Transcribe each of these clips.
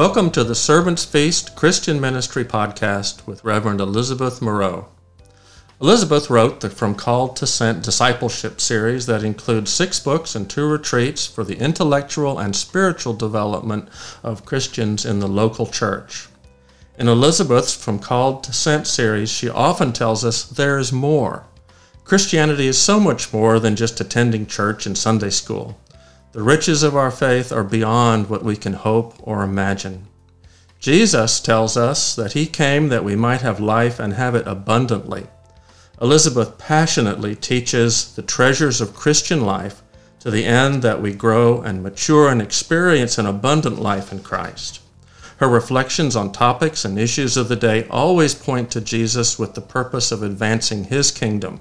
Welcome to the Servants Feast Christian Ministry Podcast with Reverend Elizabeth Moreau. Elizabeth wrote the From Called to Sent discipleship series that includes six books and two retreats for the intellectual and spiritual development of Christians in the local church. In Elizabeth's From Called to Sent series, she often tells us there is more. Christianity is so much more than just attending church and Sunday school. The riches of our faith are beyond what we can hope or imagine. Jesus tells us that He came that we might have life and have it abundantly. Elizabeth passionately teaches the treasures of Christian life to the end that we grow and mature and experience an abundant life in Christ. Her reflections on topics and issues of the day always point to Jesus with the purpose of advancing His kingdom.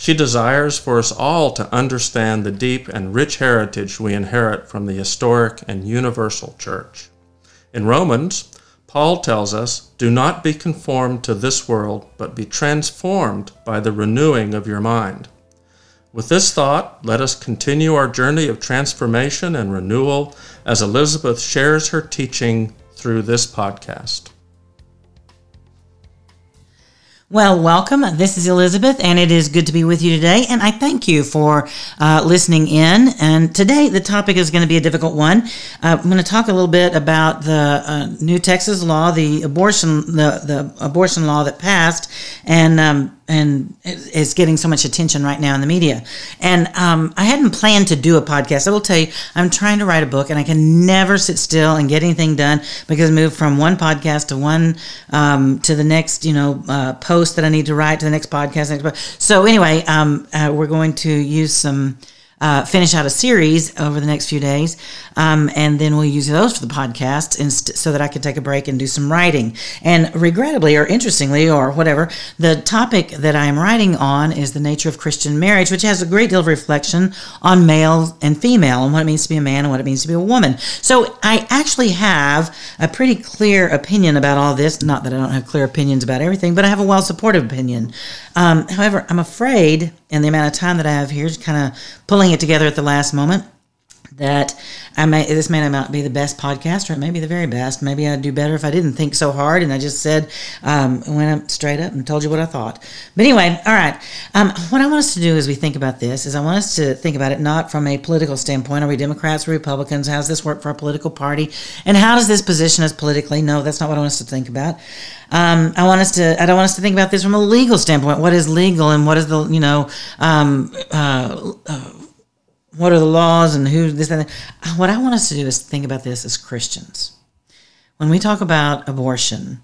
She desires for us all to understand the deep and rich heritage we inherit from the historic and universal church. In Romans, Paul tells us, Do not be conformed to this world, but be transformed by the renewing of your mind. With this thought, let us continue our journey of transformation and renewal as Elizabeth shares her teaching through this podcast. Well, welcome. This is Elizabeth, and it is good to be with you today. And I thank you for uh, listening in. And today, the topic is going to be a difficult one. Uh, I'm going to talk a little bit about the uh, new Texas law, the abortion, the, the abortion law that passed, and um, and is getting so much attention right now in the media. And um, I hadn't planned to do a podcast. I will tell you, I'm trying to write a book, and I can never sit still and get anything done because I move from one podcast to one um, to the next, you know, uh, post that I need to write to the next podcast. Next so anyway, um, uh, we're going to use some uh, finish out a series over the next few days, um, and then we'll use those for the podcast inst- so that I can take a break and do some writing. And regrettably, or interestingly, or whatever, the topic that I am writing on is the nature of Christian marriage, which has a great deal of reflection on male and female and what it means to be a man and what it means to be a woman. So I actually have a pretty clear opinion about all this. Not that I don't have clear opinions about everything, but I have a well supported opinion. Um, however, I'm afraid, in the amount of time that I have here, just kind of pulling it together at the last moment, that I may this may not be the best podcast, or it may be the very best. Maybe I'd do better if I didn't think so hard and I just said, um, went up straight up and told you what I thought. But anyway, all right. Um, what I want us to do as we think about this is I want us to think about it not from a political standpoint. Are we Democrats or Republicans? How does this work for our political party? And how does this position us politically? No, that's not what I want us to think about. Um, I want us to. I don't want us to think about this from a legal standpoint. What is legal and what is the you know um, uh, uh, what are the laws and who this and that. What I want us to do is think about this as Christians. When we talk about abortion,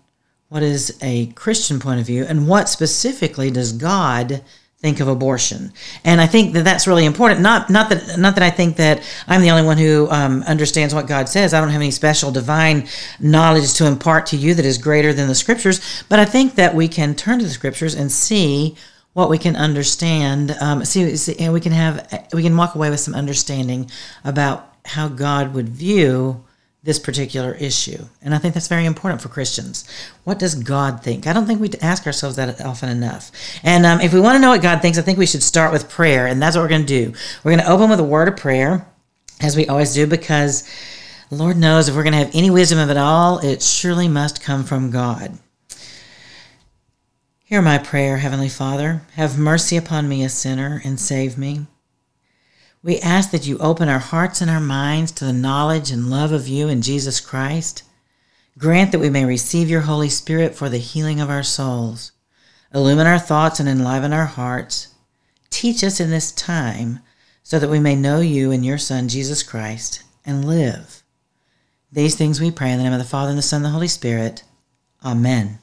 what is a Christian point of view, and what specifically does God think of abortion? And I think that that's really important. Not not that not that I think that I'm the only one who um, understands what God says. I don't have any special divine knowledge to impart to you that is greater than the Scriptures. But I think that we can turn to the Scriptures and see what we can understand. Um, see, see, and we can have we can walk away with some understanding about how God would view this particular issue. And I think that's very important for Christians. What does God think? I don't think we ask ourselves that often enough. And um, if we want to know what God thinks, I think we should start with prayer. And that's what we're going to do. We're going to open with a word of prayer, as we always do, because Lord knows if we're going to have any wisdom of it all, it surely must come from God. Hear my prayer, Heavenly Father. Have mercy upon me, a sinner, and save me. We ask that you open our hearts and our minds to the knowledge and love of you in Jesus Christ. Grant that we may receive your Holy Spirit for the healing of our souls. Illumine our thoughts and enliven our hearts. Teach us in this time so that we may know you and your Son, Jesus Christ, and live. These things we pray in the name of the Father, and the Son, and the Holy Spirit. Amen.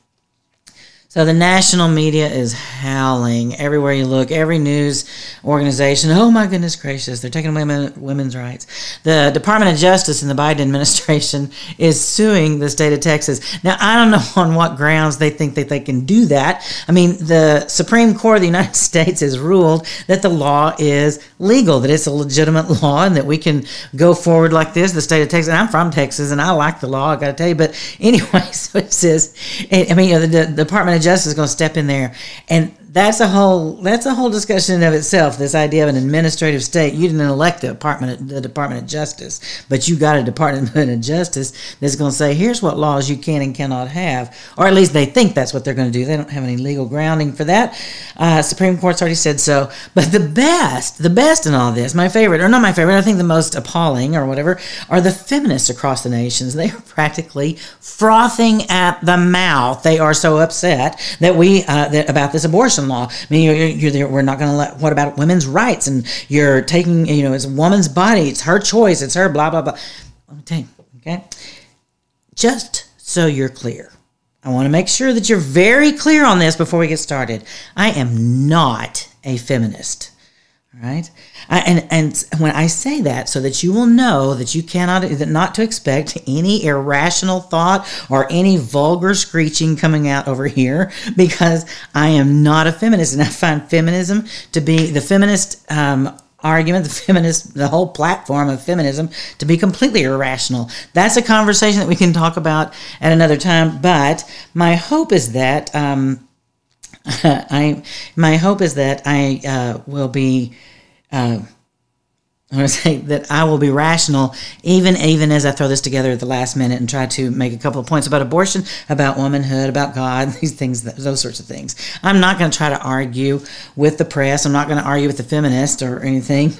So the national media is howling everywhere you look. Every news organization, oh my goodness gracious, they're taking away women's rights. The Department of Justice in the Biden administration is suing the state of Texas. Now I don't know on what grounds they think that they can do that. I mean, the Supreme Court of the United States has ruled that the law is legal, that it's a legitimate law, and that we can go forward like this. The state of Texas. I'm from Texas, and I like the law. I got to tell you, but anyway, so it says. I mean, you know, the, the Department of Justice is going to step in there, and that's a whole that's a whole discussion of itself. This idea of an administrative state. You didn't elect the department the Department of Justice, but you got a Department of Justice that's going to say here's what laws you can and cannot have, or at least they think that's what they're going to do. They don't have any legal grounding for that. Uh, Supreme Court's already said so. But the best, the best in all this, my favorite, or not my favorite, I think the most appalling or whatever, are the feminists across the nations. They are practically frothing at the mouth. They are so upset that we uh, that about this abortion law. I mean, you're, you're we're not going to let. What about women's rights? And you're taking, you know, it's a woman's body. It's her choice. It's her blah blah blah. Let me tell you, okay. Just so you're clear, I want to make sure that you're very clear on this before we get started. I am not a feminist. Right. I, and and when I say that, so that you will know that you cannot that not to expect any irrational thought or any vulgar screeching coming out over here, because I am not a feminist, and I find feminism to be the feminist um, argument, the feminist, the whole platform of feminism to be completely irrational. That's a conversation that we can talk about at another time. But my hope is that um, I, my hope is that I uh, will be. Uh, I want to say that I will be rational, even even as I throw this together at the last minute and try to make a couple of points about abortion, about womanhood, about God, these things, those sorts of things. I'm not going to try to argue with the press. I'm not going to argue with the feminists or anything.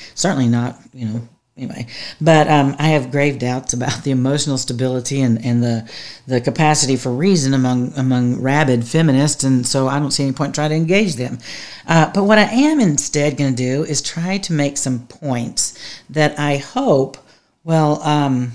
Certainly not, you know, anyway, but um, I have grave doubts about the emotional stability and, and the the capacity for reason among among rabid feminists, and so I don't see any point trying to engage them. Uh, but what I am instead going to do is try to make some points that I hope, well, um,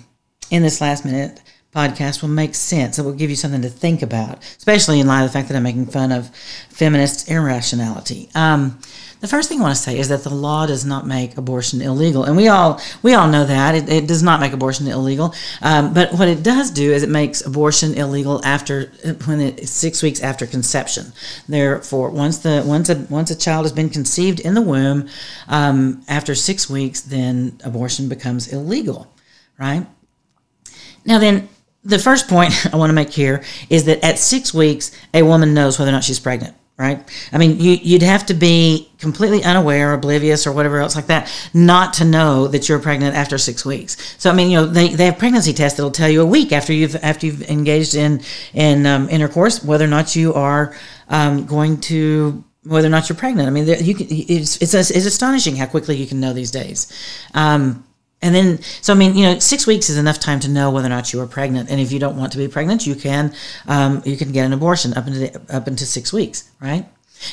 in this last minute podcast will make sense. It will give you something to think about, especially in light of the fact that I'm making fun of feminists' irrationality. Um, the first thing I want to say is that the law does not make abortion illegal, and we all we all know that it, it does not make abortion illegal. Um, but what it does do is it makes abortion illegal after when it's six weeks after conception. Therefore, once the once a once a child has been conceived in the womb, um, after six weeks, then abortion becomes illegal, right? Now then. The first point I want to make here is that at six weeks, a woman knows whether or not she's pregnant right? I mean, you, you'd have to be completely unaware, oblivious, or whatever else like that, not to know that you're pregnant after six weeks. So, I mean, you know, they, they have pregnancy tests that'll tell you a week after you've after you've engaged in in um, intercourse whether or not you are um, going to whether or not you're pregnant. I mean, you can, it's, it's it's astonishing how quickly you can know these days. Um, and then, so I mean, you know, six weeks is enough time to know whether or not you are pregnant. And if you don't want to be pregnant, you can um, you can get an abortion up into up into six weeks, right?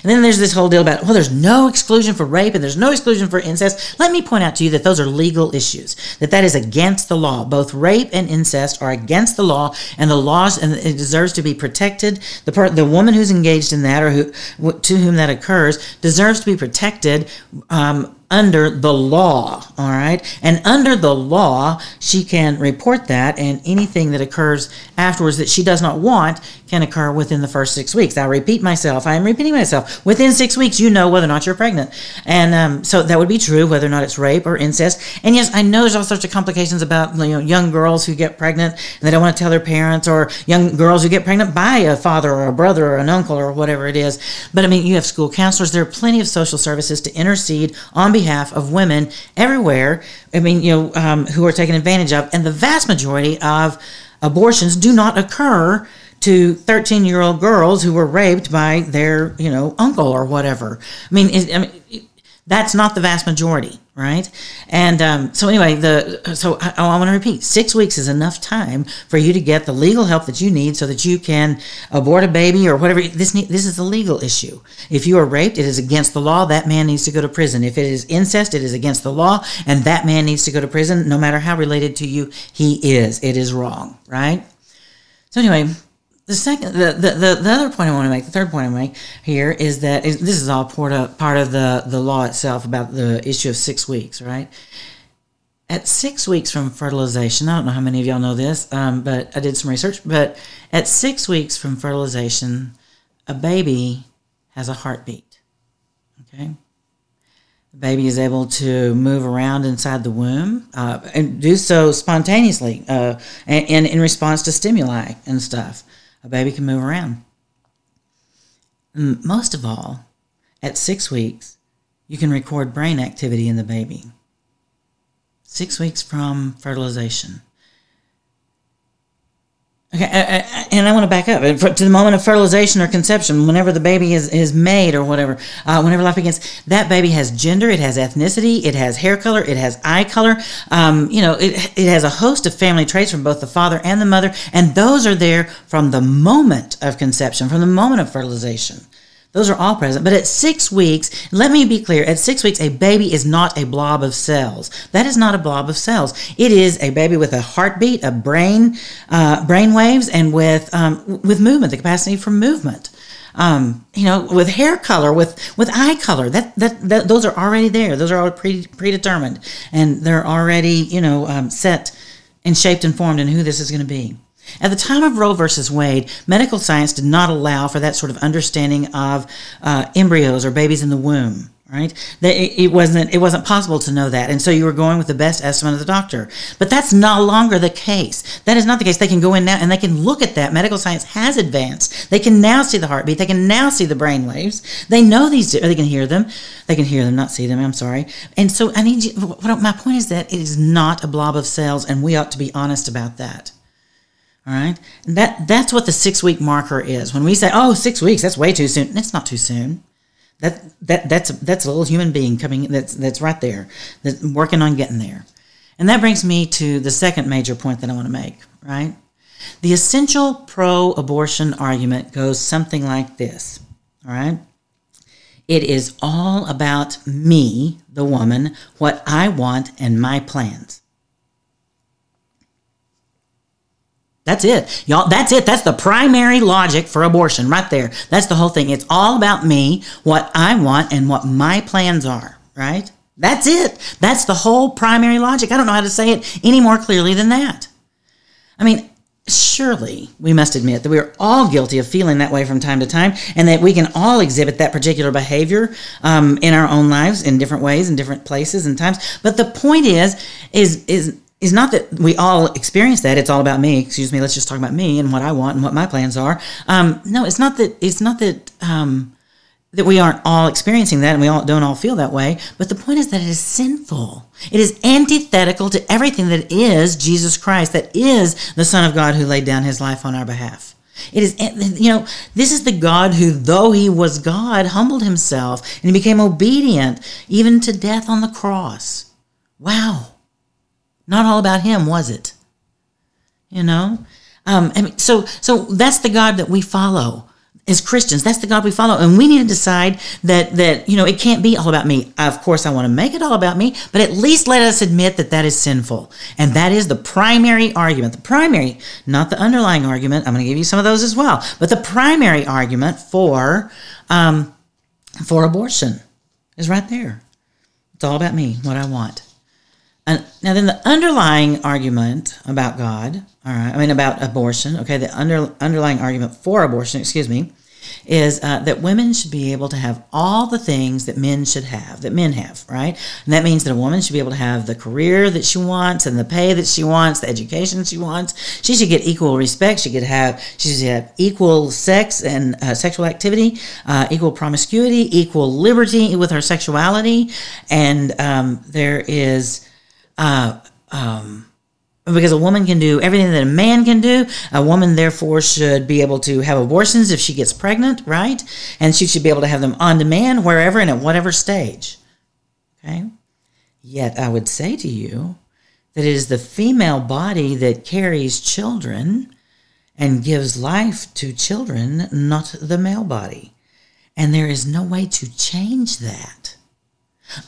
And then there's this whole deal about, well, there's no exclusion for rape and there's no exclusion for incest. Let me point out to you that those are legal issues, that that is against the law. Both rape and incest are against the law, and the laws, and it deserves to be protected. The per, the woman who's engaged in that or who, to whom that occurs deserves to be protected um, under the law, all right? And under the law, she can report that, and anything that occurs afterwards that she does not want can occur within the first six weeks. I repeat myself, I am repeating myself. Within six weeks, you know whether or not you're pregnant. And um, so that would be true whether or not it's rape or incest. And yes, I know there's all sorts of complications about you know, young girls who get pregnant and they don't want to tell their parents, or young girls who get pregnant by a father or a brother or an uncle or whatever it is. But I mean, you have school counselors, there are plenty of social services to intercede on behalf behalf of women everywhere. I mean, you know, um, who are taken advantage of, and the vast majority of abortions do not occur to 13 year old girls who were raped by their, you know, uncle or whatever. I mean, it, I mean that's not the vast majority, right? And um, so anyway, the so I, I want to repeat: six weeks is enough time for you to get the legal help that you need, so that you can abort a baby or whatever. This this is a legal issue. If you are raped, it is against the law. That man needs to go to prison. If it is incest, it is against the law, and that man needs to go to prison, no matter how related to you he is. It is wrong, right? So anyway, the second, the, the, the, the, other point I want to make, the third point I make here is that this is all part of, part of the, the law itself about the issue of six weeks, right? At six weeks from fertilization, I don't know how many of y'all know this, um, but I did some research. But at six weeks from fertilization, a baby has a heartbeat. Okay, the baby is able to move around inside the womb uh, and do so spontaneously uh, and, and in response to stimuli and stuff a baby can move around. most of all, at six weeks, you can record brain activity in the baby. Six weeks from fertilization. Okay, and I want to back up to the moment of fertilization or conception, whenever the baby is, is made or whatever, uh, whenever life begins, that baby has gender, it has ethnicity, it has hair color, it has eye color. Um, you know, it, it has a host of family traits from both the father and the mother, and those are there from the moment of conception, from the moment of fertilization. Those are all present. But at six weeks, let me be clear at six weeks, a baby is not a blob of cells. That is not a blob of cells. It is a baby with a heartbeat, a brain, uh, brain waves, and with, um, with movement, the capacity for movement. Um, you know, with hair color, with, with eye color, that, that, that those are already there. Those are all pre, predetermined. And they're already, you know, um, set and shaped and formed in who this is going to be. At the time of Roe versus Wade, medical science did not allow for that sort of understanding of uh, embryos or babies in the womb. Right? It wasn't. It wasn't possible to know that, and so you were going with the best estimate of the doctor. But that's no longer the case. That is not the case. They can go in now and they can look at that. Medical science has advanced. They can now see the heartbeat. They can now see the brain waves. They know these. They can hear them. They can hear them, not see them. I'm sorry. And so I need you. My point is that it is not a blob of cells, and we ought to be honest about that. All right. That that's what the six week marker is. When we say, "Oh, six weeks, that's way too soon," it's not too soon. That that that's that's a little human being coming. That's that's right there. That's working on getting there. And that brings me to the second major point that I want to make. Right. The essential pro-abortion argument goes something like this. All right. It is all about me, the woman, what I want, and my plans. That's it. Y'all, that's it. That's the primary logic for abortion right there. That's the whole thing. It's all about me, what I want, and what my plans are, right? That's it. That's the whole primary logic. I don't know how to say it any more clearly than that. I mean, surely we must admit that we are all guilty of feeling that way from time to time and that we can all exhibit that particular behavior um, in our own lives in different ways in different places and times but the point is is is is not that we all experience that. It's all about me. Excuse me. Let's just talk about me and what I want and what my plans are. Um, no, it's not that. It's not that. Um, that we aren't all experiencing that and we all don't all feel that way. But the point is that it is sinful. It is antithetical to everything that is Jesus Christ, that is the Son of God who laid down his life on our behalf. It is, you know, this is the God who, though he was God, humbled himself and he became obedient even to death on the cross. Wow. Not all about him, was it? You know? Um, I mean, so, so that's the God that we follow as Christians. That's the God we follow. And we need to decide that, that, you know, it can't be all about me. Of course, I want to make it all about me, but at least let us admit that that is sinful. And that is the primary argument. The primary, not the underlying argument. I'm going to give you some of those as well. But the primary argument for, um, for abortion is right there. It's all about me, what I want. And now, then the underlying argument about God, all right, I mean about abortion, okay, the under, underlying argument for abortion, excuse me, is uh, that women should be able to have all the things that men should have, that men have, right? And that means that a woman should be able to have the career that she wants and the pay that she wants, the education she wants. She should get equal respect. She should have she should have equal sex and uh, sexual activity, uh, equal promiscuity, equal liberty with her sexuality, and um, there is uh, um, because a woman can do everything that a man can do. A woman, therefore, should be able to have abortions if she gets pregnant, right? And she should be able to have them on demand wherever and at whatever stage. Okay? Yet, I would say to you that it is the female body that carries children and gives life to children, not the male body. And there is no way to change that.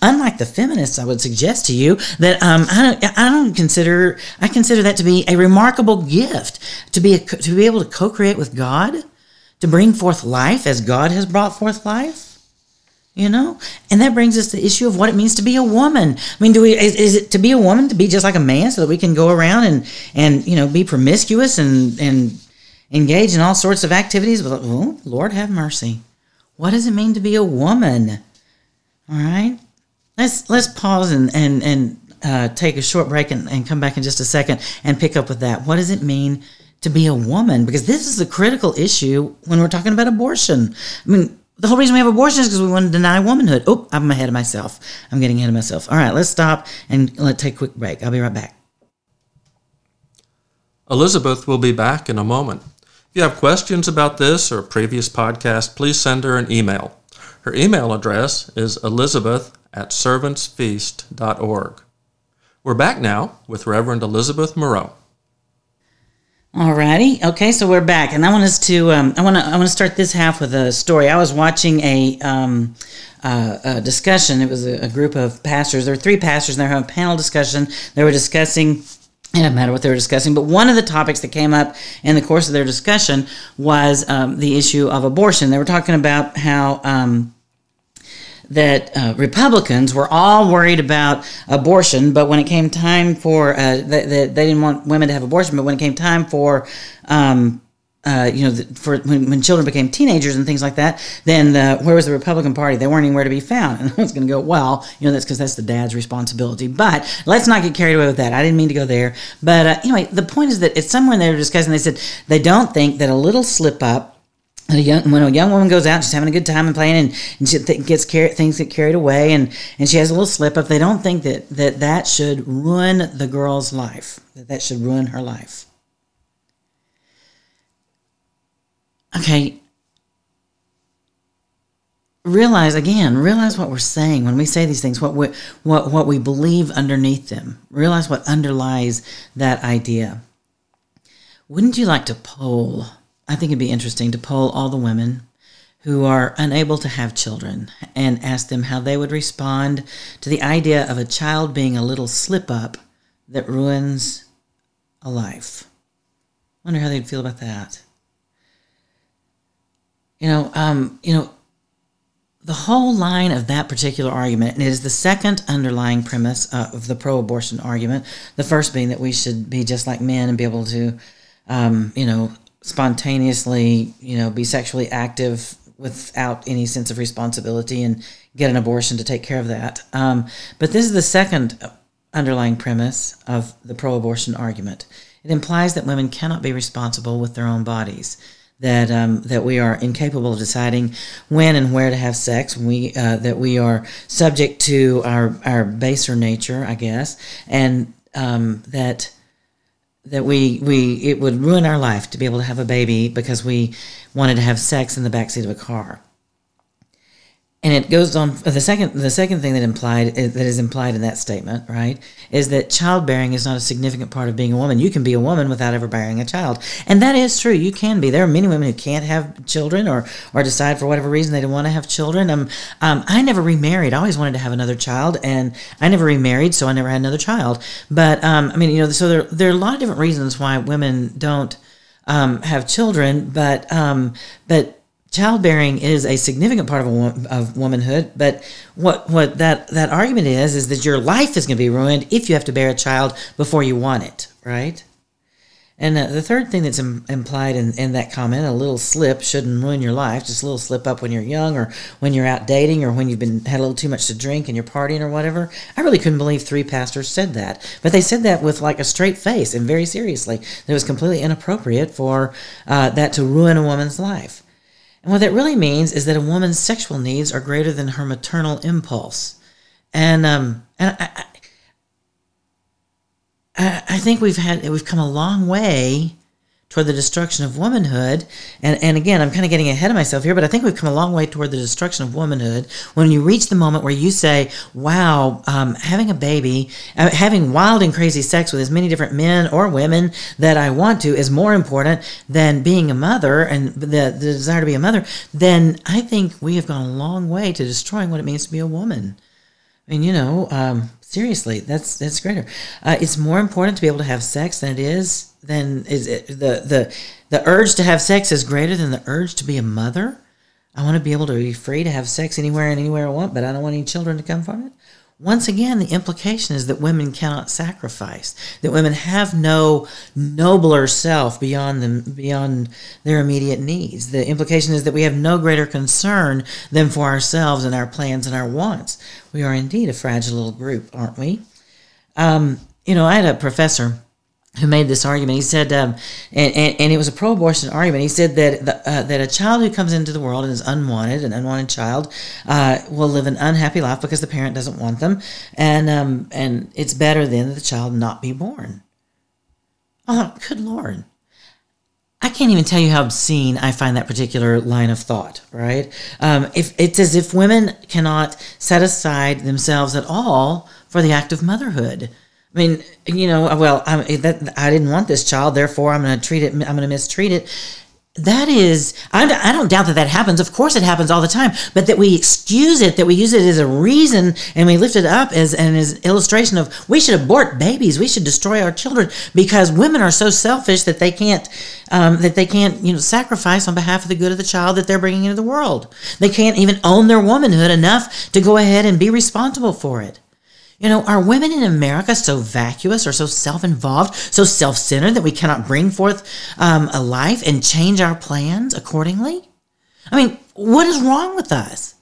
Unlike the feminists, I would suggest to you that um, I, don't, I don't consider I consider that to be a remarkable gift to be a, to be able to co-create with God, to bring forth life as God has brought forth life. You know, and that brings us to the issue of what it means to be a woman. I mean, do we is, is it to be a woman to be just like a man so that we can go around and and you know be promiscuous and and engage in all sorts of activities? Well, Lord have mercy. What does it mean to be a woman? All right. Let's let's pause and and and uh, take a short break and, and come back in just a second and pick up with that. What does it mean to be a woman because this is a critical issue when we're talking about abortion. I mean, the whole reason we have abortion is because we want to deny womanhood. Oh, I'm ahead of myself. I'm getting ahead of myself. All right, let's stop and let's take a quick break. I'll be right back. Elizabeth will be back in a moment. If you have questions about this or previous podcast, please send her an email. Her email address is elizabeth at servantsfeast.org. We're back now with Reverend Elizabeth Moreau. Alrighty, okay, so we're back, and I want us to um, I want to I want to start this half with a story. I was watching a, um, uh, a discussion. It was a, a, group of pastors. There were three pastors, and they were having a panel discussion. They were discussing. It doesn't matter what they were discussing, but one of the topics that came up in the course of their discussion was um, the issue of abortion. They were talking about how um, that uh, Republicans were all worried about abortion, but when it came time for uh, they, they, didn't want women to have abortion, but when it came time for um, uh, you know, for when, when children became teenagers and things like that, then the, where was the Republican Party? They weren't anywhere to be found. And I was going to go, well, you know, that's because that's the dad's responsibility. But let's not get carried away with that. I didn't mean to go there. But uh, anyway, the point is that it's somewhere they were discussing. They said they don't think that a little slip up a young, when a young woman goes out, she's having a good time and playing, and, and she th- gets things get carried away, and, and she has a little slip up. They don't think that, that that should ruin the girl's life, that that should ruin her life. Okay. Realize again, realize what we're saying when we say these things, what we, what, what we believe underneath them. Realize what underlies that idea. Wouldn't you like to poll? I think it'd be interesting to poll all the women who are unable to have children and ask them how they would respond to the idea of a child being a little slip up that ruins a life. Wonder how they'd feel about that. You know, um, you know, the whole line of that particular argument, and it is the second underlying premise of the pro-abortion argument. The first being that we should be just like men and be able to, um, you know, spontaneously, you know, be sexually active without any sense of responsibility and get an abortion to take care of that. Um, but this is the second underlying premise of the pro abortion argument. It implies that women cannot be responsible with their own bodies. That um, that we are incapable of deciding when and where to have sex. We uh, that we are subject to our our baser nature, I guess, and um, that that we we it would ruin our life to be able to have a baby because we wanted to have sex in the backseat of a car. And it goes on. The second, the second thing that implied that is implied in that statement, right, is that childbearing is not a significant part of being a woman. You can be a woman without ever bearing a child, and that is true. You can be. There are many women who can't have children, or or decide for whatever reason they don't want to have children. Um, um, I never remarried. I always wanted to have another child, and I never remarried, so I never had another child. But um, I mean, you know, so there there are a lot of different reasons why women don't um, have children, but um, but childbearing is a significant part of, of womanhood but what what that that argument is is that your life is going to be ruined if you have to bear a child before you want it right? And uh, the third thing that's Im- implied in, in that comment a little slip shouldn't ruin your life just a little slip up when you're young or when you're out dating or when you've been had a little too much to drink and you're partying or whatever. I really couldn't believe three pastors said that but they said that with like a straight face and very seriously. It was completely inappropriate for uh, that to ruin a woman's life and what that really means is that a woman's sexual needs are greater than her maternal impulse. And um, and I, I, I think we've had we've come a long way toward the destruction of womanhood. And, and again, I'm kind of getting ahead of myself here, but I think we've come a long way toward the destruction of womanhood when you reach the moment where you say, wow, um, having a baby, uh, having wild and crazy sex with as many different men or women that I want to is more important than being a mother and the, the desire to be a mother, then I think we have gone a long way to destroying what it means to be a woman. I mean, you know, um, seriously, that's that's greater. Uh, it's more important to be able to have sex than it is than is it the the the urge to have sex is greater than the urge to be a mother? I want to be able to be free to have sex anywhere and anywhere I want, but I don't want any children to come from it. Once again, the implication is that women cannot sacrifice, that women have no nobler self beyond them, beyond their immediate needs. The implication is that we have no greater concern than for ourselves and our plans and our wants. We are indeed a fragile little group, aren't we? Um, you know, I had a professor who made this argument. He said, um, and, and, and, it was a pro-abortion argument. He said that the, uh, that a child who comes into the world and is unwanted, an unwanted child, uh, will live an unhappy life because the parent doesn't want them, and um, and it's better then that the child not be born. Oh, good lord! I can't even tell you how obscene I find that particular line of thought. Right? Um, if it's as if women cannot set aside themselves at all for the act of motherhood. I mean, you know, well, I, that, I didn't want this child, therefore I'm going to treat it, I'm going to mistreat it. That is, I, I don't doubt that that happens. Of course, it happens all the time, but that we excuse it, that we use it as a reason, and we lift it up as an as illustration of we should abort babies, we should destroy our children because women are so selfish that they can't, um, that they can't, you know, sacrifice on behalf of the good of the child that they're bringing into the world. They can't even own their womanhood enough to go ahead and be responsible for it. You know, are women in America so vacuous or so self involved, so self centered that we cannot bring forth um, a life and change our plans accordingly? I mean, what is wrong with us?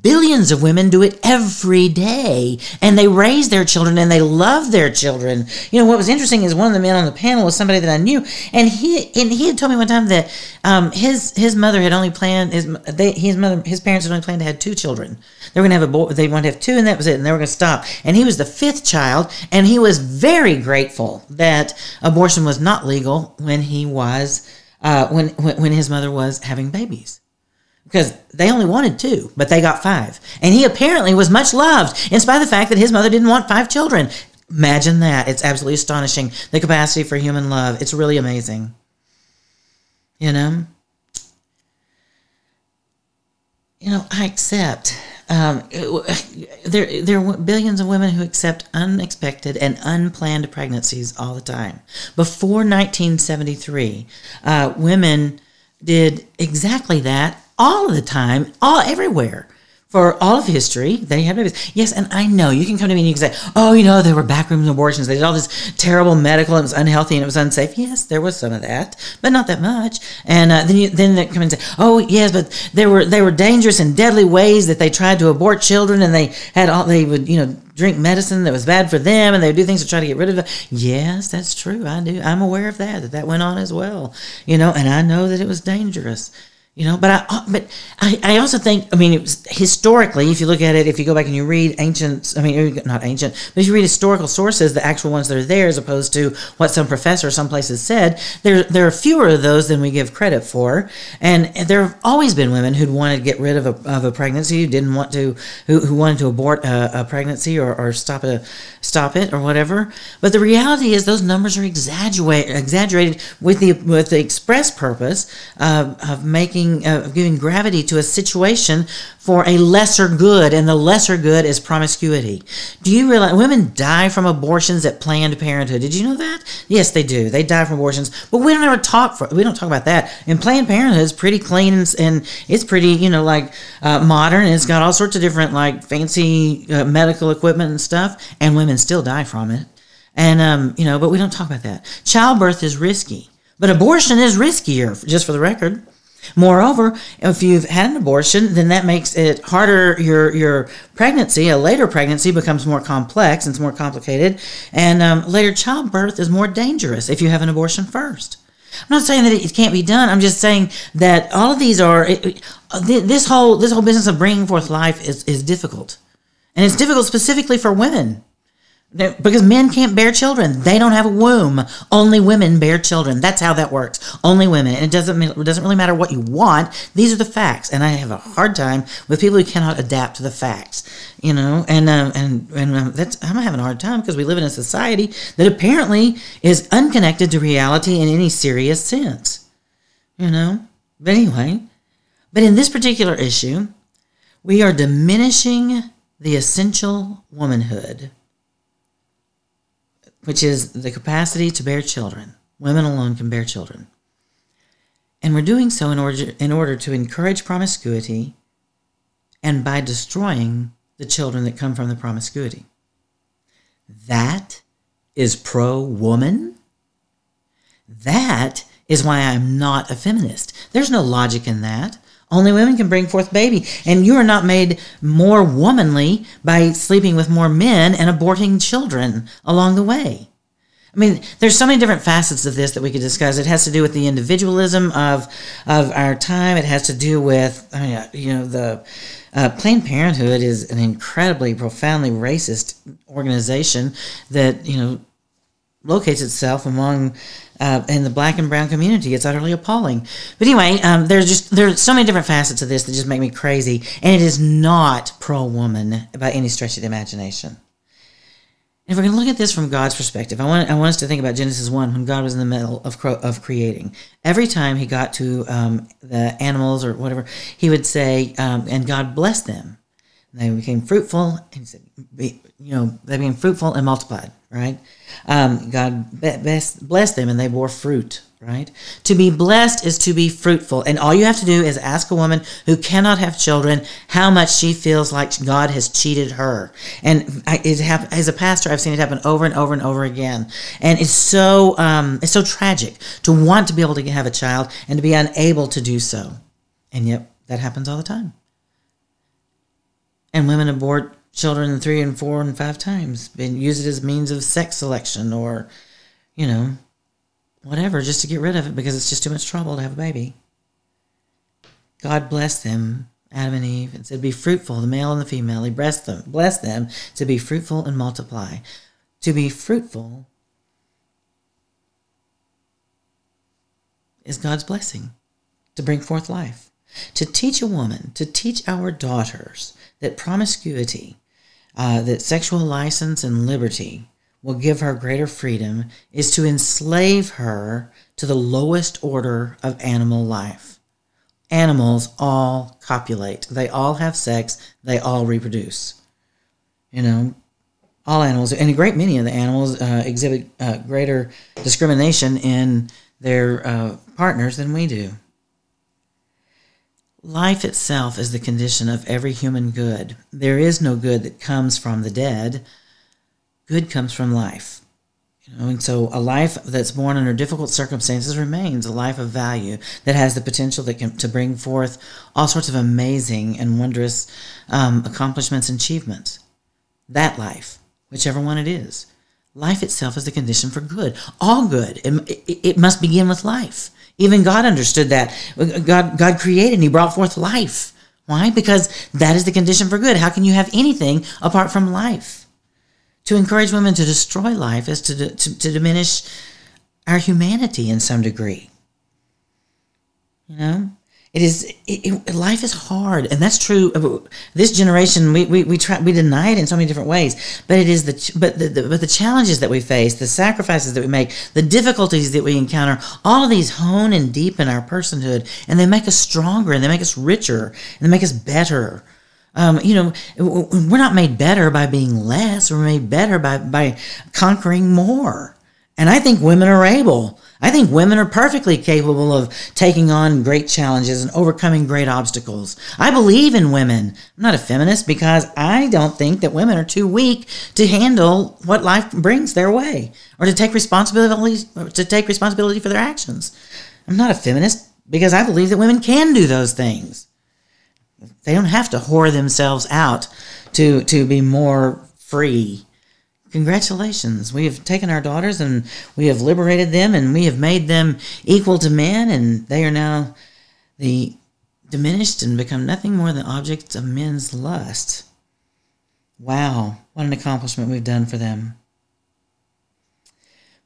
Billions of women do it every day and they raise their children and they love their children. You know, what was interesting is one of the men on the panel was somebody that I knew and he and he had told me one time that um, his his mother had only planned his they, his mother his parents had only planned to have two children. They were going to have a boy, they wanted to have two and that was it and they were going to stop. And he was the fifth child and he was very grateful that abortion was not legal when he was uh, when, when when his mother was having babies because they only wanted two, but they got five. And he apparently was much loved, in spite of the fact that his mother didn't want five children. Imagine that. It's absolutely astonishing. The capacity for human love. It's really amazing. You know? You know, I accept. Um, there, there are billions of women who accept unexpected and unplanned pregnancies all the time. Before 1973, uh, women did exactly that all of the time, all everywhere. For all of history, they had babies. Yes, and I know you can come to me and you can say, "Oh, you know, there were backroom abortions. They did all this terrible medical. It was unhealthy and it was unsafe." Yes, there was some of that, but not that much. And uh, then you then they come and say, "Oh, yes, but there were they were dangerous and deadly ways that they tried to abort children, and they had all they would you know drink medicine that was bad for them, and they would do things to try to get rid of it." Yes, that's true. I do. I'm aware of that. That that went on as well. You know, and I know that it was dangerous you know but i uh, but i, I also think i mean it was historically if you look at it if you go back and you read ancient i mean not ancient but if you read historical sources the actual ones that are there as opposed to what some professor some places said there there are fewer of those than we give credit for. And there have always been women who'd wanted to get rid of a, of a pregnancy who didn't want to who, who wanted to abort a, a pregnancy or, or stop a stop it or whatever. But the reality is those numbers are exaggerated exaggerated with the with the express purpose of, of making giving uh, giving gravity to a situation for a lesser good, and the lesser good is promiscuity. Do you realize women die from abortions at Planned Parenthood? Did you know that? Yes, they do. They die from abortions, but we don't ever talk for we don't talk about that. And Planned Parenthood is pretty clean and, and it's pretty you know like uh, modern. It's got all sorts of different like fancy uh, medical equipment and stuff, and women still die from it. And um, you know, but we don't talk about that. Childbirth is risky. But abortion is riskier, just for the record. Moreover, if you've had an abortion, then that makes it harder. Your your pregnancy, a later pregnancy, becomes more complex and it's more complicated, and um, later childbirth is more dangerous if you have an abortion first. I'm not saying that it can't be done. I'm just saying that all of these are it, this whole this whole business of bringing forth life is is difficult, and it's difficult specifically for women because men can't bear children. They don't have a womb. Only women bear children. That's how that works. Only women. And it doesn't it doesn't really matter what you want. These are the facts. And I have a hard time with people who cannot adapt to the facts. You know, and um, and and um, that's I'm having a hard time because we live in a society that apparently is unconnected to reality in any serious sense. You know. But anyway, but in this particular issue, we are diminishing the essential womanhood which is the capacity to bear children. Women alone can bear children. And we're doing so in order, in order to encourage promiscuity and by destroying the children that come from the promiscuity. That is pro woman. That is why I'm not a feminist. There's no logic in that. Only women can bring forth baby. And you are not made more womanly by sleeping with more men and aborting children along the way. I mean, there's so many different facets of this that we could discuss. It has to do with the individualism of of our time. It has to do with, I mean, you know, the uh, Planned Parenthood is an incredibly, profoundly racist organization that you know locates itself among uh, in the black and brown community. It's utterly appalling. But anyway, um, there's just there's so many different facets of this that just make me crazy, and it is not pro woman by any stretch of the imagination. If we're going to look at this from God's perspective, I want, I want us to think about Genesis 1 when God was in the middle of, of creating. Every time he got to um, the animals or whatever, he would say, um, and God blessed them. And they became fruitful. And he said, you know, they became fruitful and multiplied, right? Um, God blessed them and they bore fruit, right? To be blessed is to be fruitful. And all you have to do is ask a woman who cannot have children how much she feels like God has cheated her. And I, it as a pastor, I've seen it happen over and over and over again. And it's so, um, it's so tragic to want to be able to have a child and to be unable to do so. And yet that happens all the time. And women abort children three and four and five times and use it as means of sex selection or, you know, whatever, just to get rid of it because it's just too much trouble to have a baby. God blessed them, Adam and Eve, and said, Be fruitful, the male and the female. He blessed them, blessed them to be fruitful and multiply. To be fruitful is God's blessing to bring forth life. To teach a woman, to teach our daughters that promiscuity, uh, that sexual license and liberty will give her greater freedom is to enslave her to the lowest order of animal life. Animals all copulate, they all have sex, they all reproduce. You know, all animals, and a great many of the animals uh, exhibit uh, greater discrimination in their uh, partners than we do. Life itself is the condition of every human good. There is no good that comes from the dead good comes from life. You know, and so a life that's born under difficult circumstances remains a life of value that has the potential that can, to bring forth all sorts of amazing and wondrous um, accomplishments and achievements. That life, whichever one it is, life itself is the condition for good. All good. It, it, it must begin with life. Even God understood that. God, God created and He brought forth life. Why? Because that is the condition for good. How can you have anything apart from life? To encourage women to destroy life is to, to, to diminish our humanity in some degree. You know? It is it, it, life is hard, and that's true. This generation, we, we, we try we deny it in so many different ways. But it is the but the, the, but the challenges that we face, the sacrifices that we make, the difficulties that we encounter, all of these hone and deepen our personhood, and they make us stronger, and they make us richer, and they make us better. Um, you know, we're not made better by being less. We're made better by, by conquering more. And I think women are able. I think women are perfectly capable of taking on great challenges and overcoming great obstacles. I believe in women. I'm not a feminist because I don't think that women are too weak to handle what life brings their way or to take responsibility to take responsibility for their actions. I'm not a feminist because I believe that women can do those things. They don't have to whore themselves out to to be more free. Congratulations. We have taken our daughters and we have liberated them and we have made them equal to men and they are now the diminished and become nothing more than objects of men's lust. Wow, what an accomplishment we've done for them.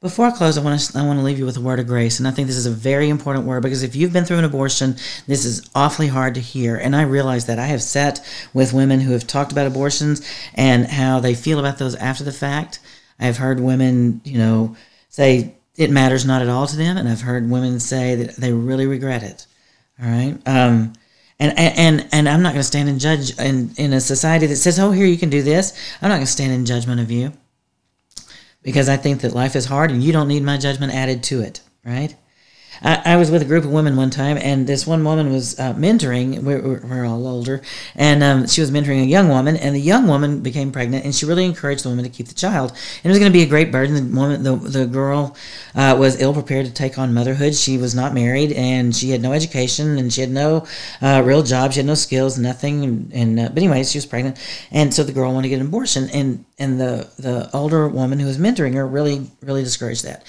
Before I close, I want to I want to leave you with a word of grace, and I think this is a very important word because if you've been through an abortion, this is awfully hard to hear. And I realize that I have sat with women who have talked about abortions and how they feel about those after the fact. I've heard women, you know, say it matters not at all to them, and I've heard women say that they really regret it. All right. Um, and, and and I'm not going to stand and judge in, in a society that says, "Oh, here you can do this." I'm not going to stand in judgment of you because I think that life is hard and you don't need my judgment added to it, right? I, was with a group of women one time, and this one woman was uh, mentoring. We're, we're, all older, and um, she was mentoring a young woman, and the young woman became pregnant, and she really encouraged the woman to keep the child. And it was going to be a great burden. The woman, the, the girl, uh, was ill prepared to take on motherhood. She was not married, and she had no education, and she had no uh, real job. She had no skills, nothing. And, and uh, but anyways, she was pregnant, and so the girl wanted to get an abortion, and and the the older woman who was mentoring her really really discouraged that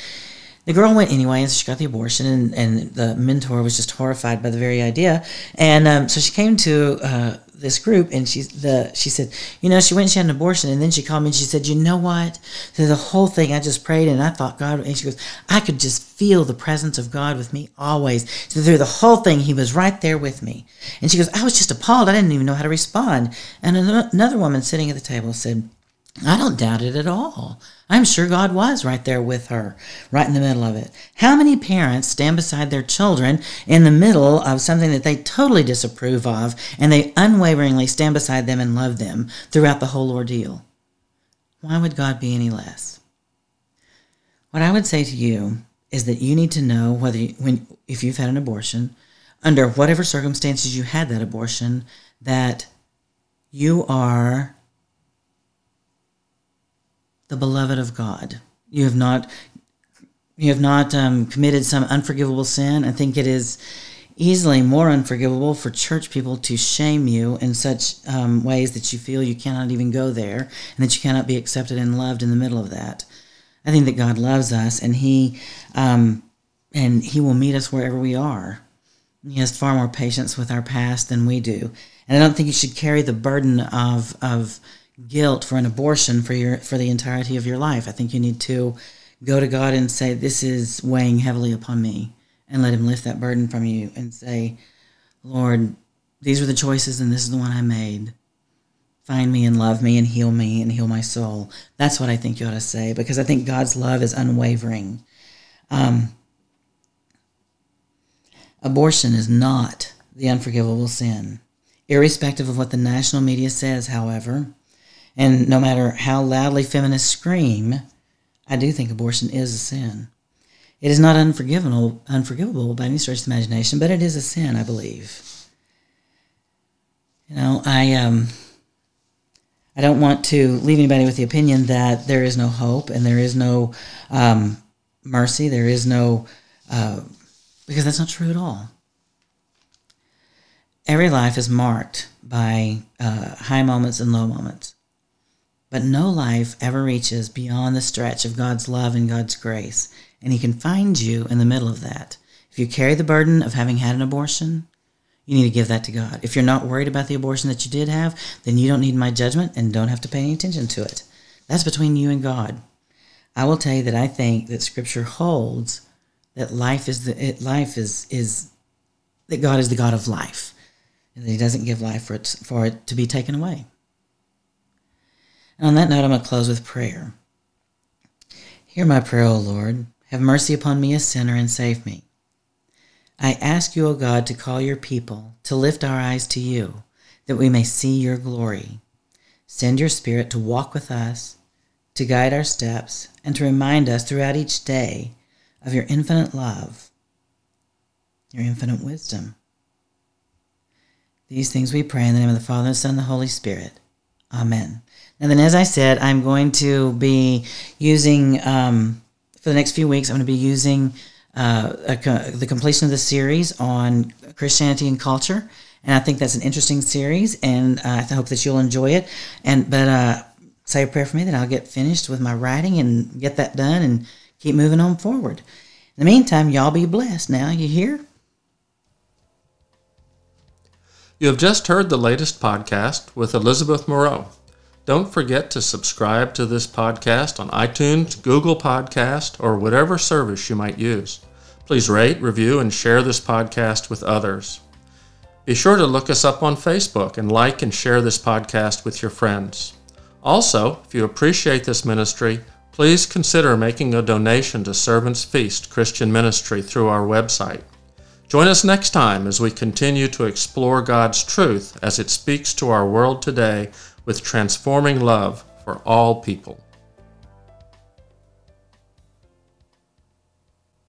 the girl went anyway, and so she got the abortion, and, and the mentor was just horrified by the very idea. And um, so she came to uh, this group, and she the she said, you know, she went and she had an abortion, and then she called me and she said, you know what? So the whole thing, I just prayed, and I thought God, and she goes, I could just feel the presence of God with me always. So through the whole thing, He was right there with me. And she goes, I was just appalled. I didn't even know how to respond. And another woman sitting at the table said, I don't doubt it at all. I'm sure God was right there with her, right in the middle of it. How many parents stand beside their children in the middle of something that they totally disapprove of and they unwaveringly stand beside them and love them throughout the whole ordeal? Why would God be any less? What I would say to you is that you need to know whether you, when if you've had an abortion, under whatever circumstances you had that abortion, that you are the beloved of God. You have not you have not um, committed some unforgivable sin. I think it is easily more unforgivable for church people to shame you in such um, ways that you feel you cannot even go there and that you cannot be accepted and loved in the middle of that. I think that God loves us and He um, and He will meet us wherever we are. He has far more patience with our past than we do, and I don't think you should carry the burden of of guilt for an abortion for your for the entirety of your life. I think you need to go to God and say, "This is weighing heavily upon me," and let Him lift that burden from you and say, "Lord, these were the choices, and this is the one I made. Find me and love me and heal me and heal my soul." That's what I think you ought to say because I think God's love is unwavering. Um, abortion is not the unforgivable sin. Irrespective of what the national media says, however, and no matter how loudly feminists scream, I do think abortion is a sin. It is not unforgivable, unforgivable by any stretch of the imagination, but it is a sin, I believe. You know, I um, I don't want to leave anybody with the opinion that there is no hope and there is no um, mercy, there is no, uh, because that's not true at all. Every life is marked by uh, high moments and low moments. But no life ever reaches beyond the stretch of God's love and God's grace, and He can find you in the middle of that. If you carry the burden of having had an abortion, you need to give that to God. If you're not worried about the abortion that you did have, then you don't need my judgment and don't have to pay any attention to it. That's between you and God. I will tell you that I think that Scripture holds that life is the it, life is is that God is the God of life, and that He doesn't give life for it for it to be taken away. And on that note, I'm going to close with prayer. Hear my prayer, O Lord. Have mercy upon me, a sinner, and save me. I ask you, O God, to call your people, to lift our eyes to you, that we may see your glory. Send your Spirit to walk with us, to guide our steps, and to remind us throughout each day of your infinite love, your infinite wisdom. These things we pray in the name of the Father, the Son, and the Holy Spirit. Amen. And then, as I said, I'm going to be using, um, for the next few weeks, I'm going to be using uh, a, the completion of the series on Christianity and culture. And I think that's an interesting series, and uh, I hope that you'll enjoy it. And But uh, say a prayer for me that I'll get finished with my writing and get that done and keep moving on forward. In the meantime, y'all be blessed. Now, you hear? You have just heard the latest podcast with Elizabeth Moreau. Don't forget to subscribe to this podcast on iTunes, Google Podcast, or whatever service you might use. Please rate, review, and share this podcast with others. Be sure to look us up on Facebook and like and share this podcast with your friends. Also, if you appreciate this ministry, please consider making a donation to Servants Feast Christian Ministry through our website. Join us next time as we continue to explore God's truth as it speaks to our world today with transforming love for all people.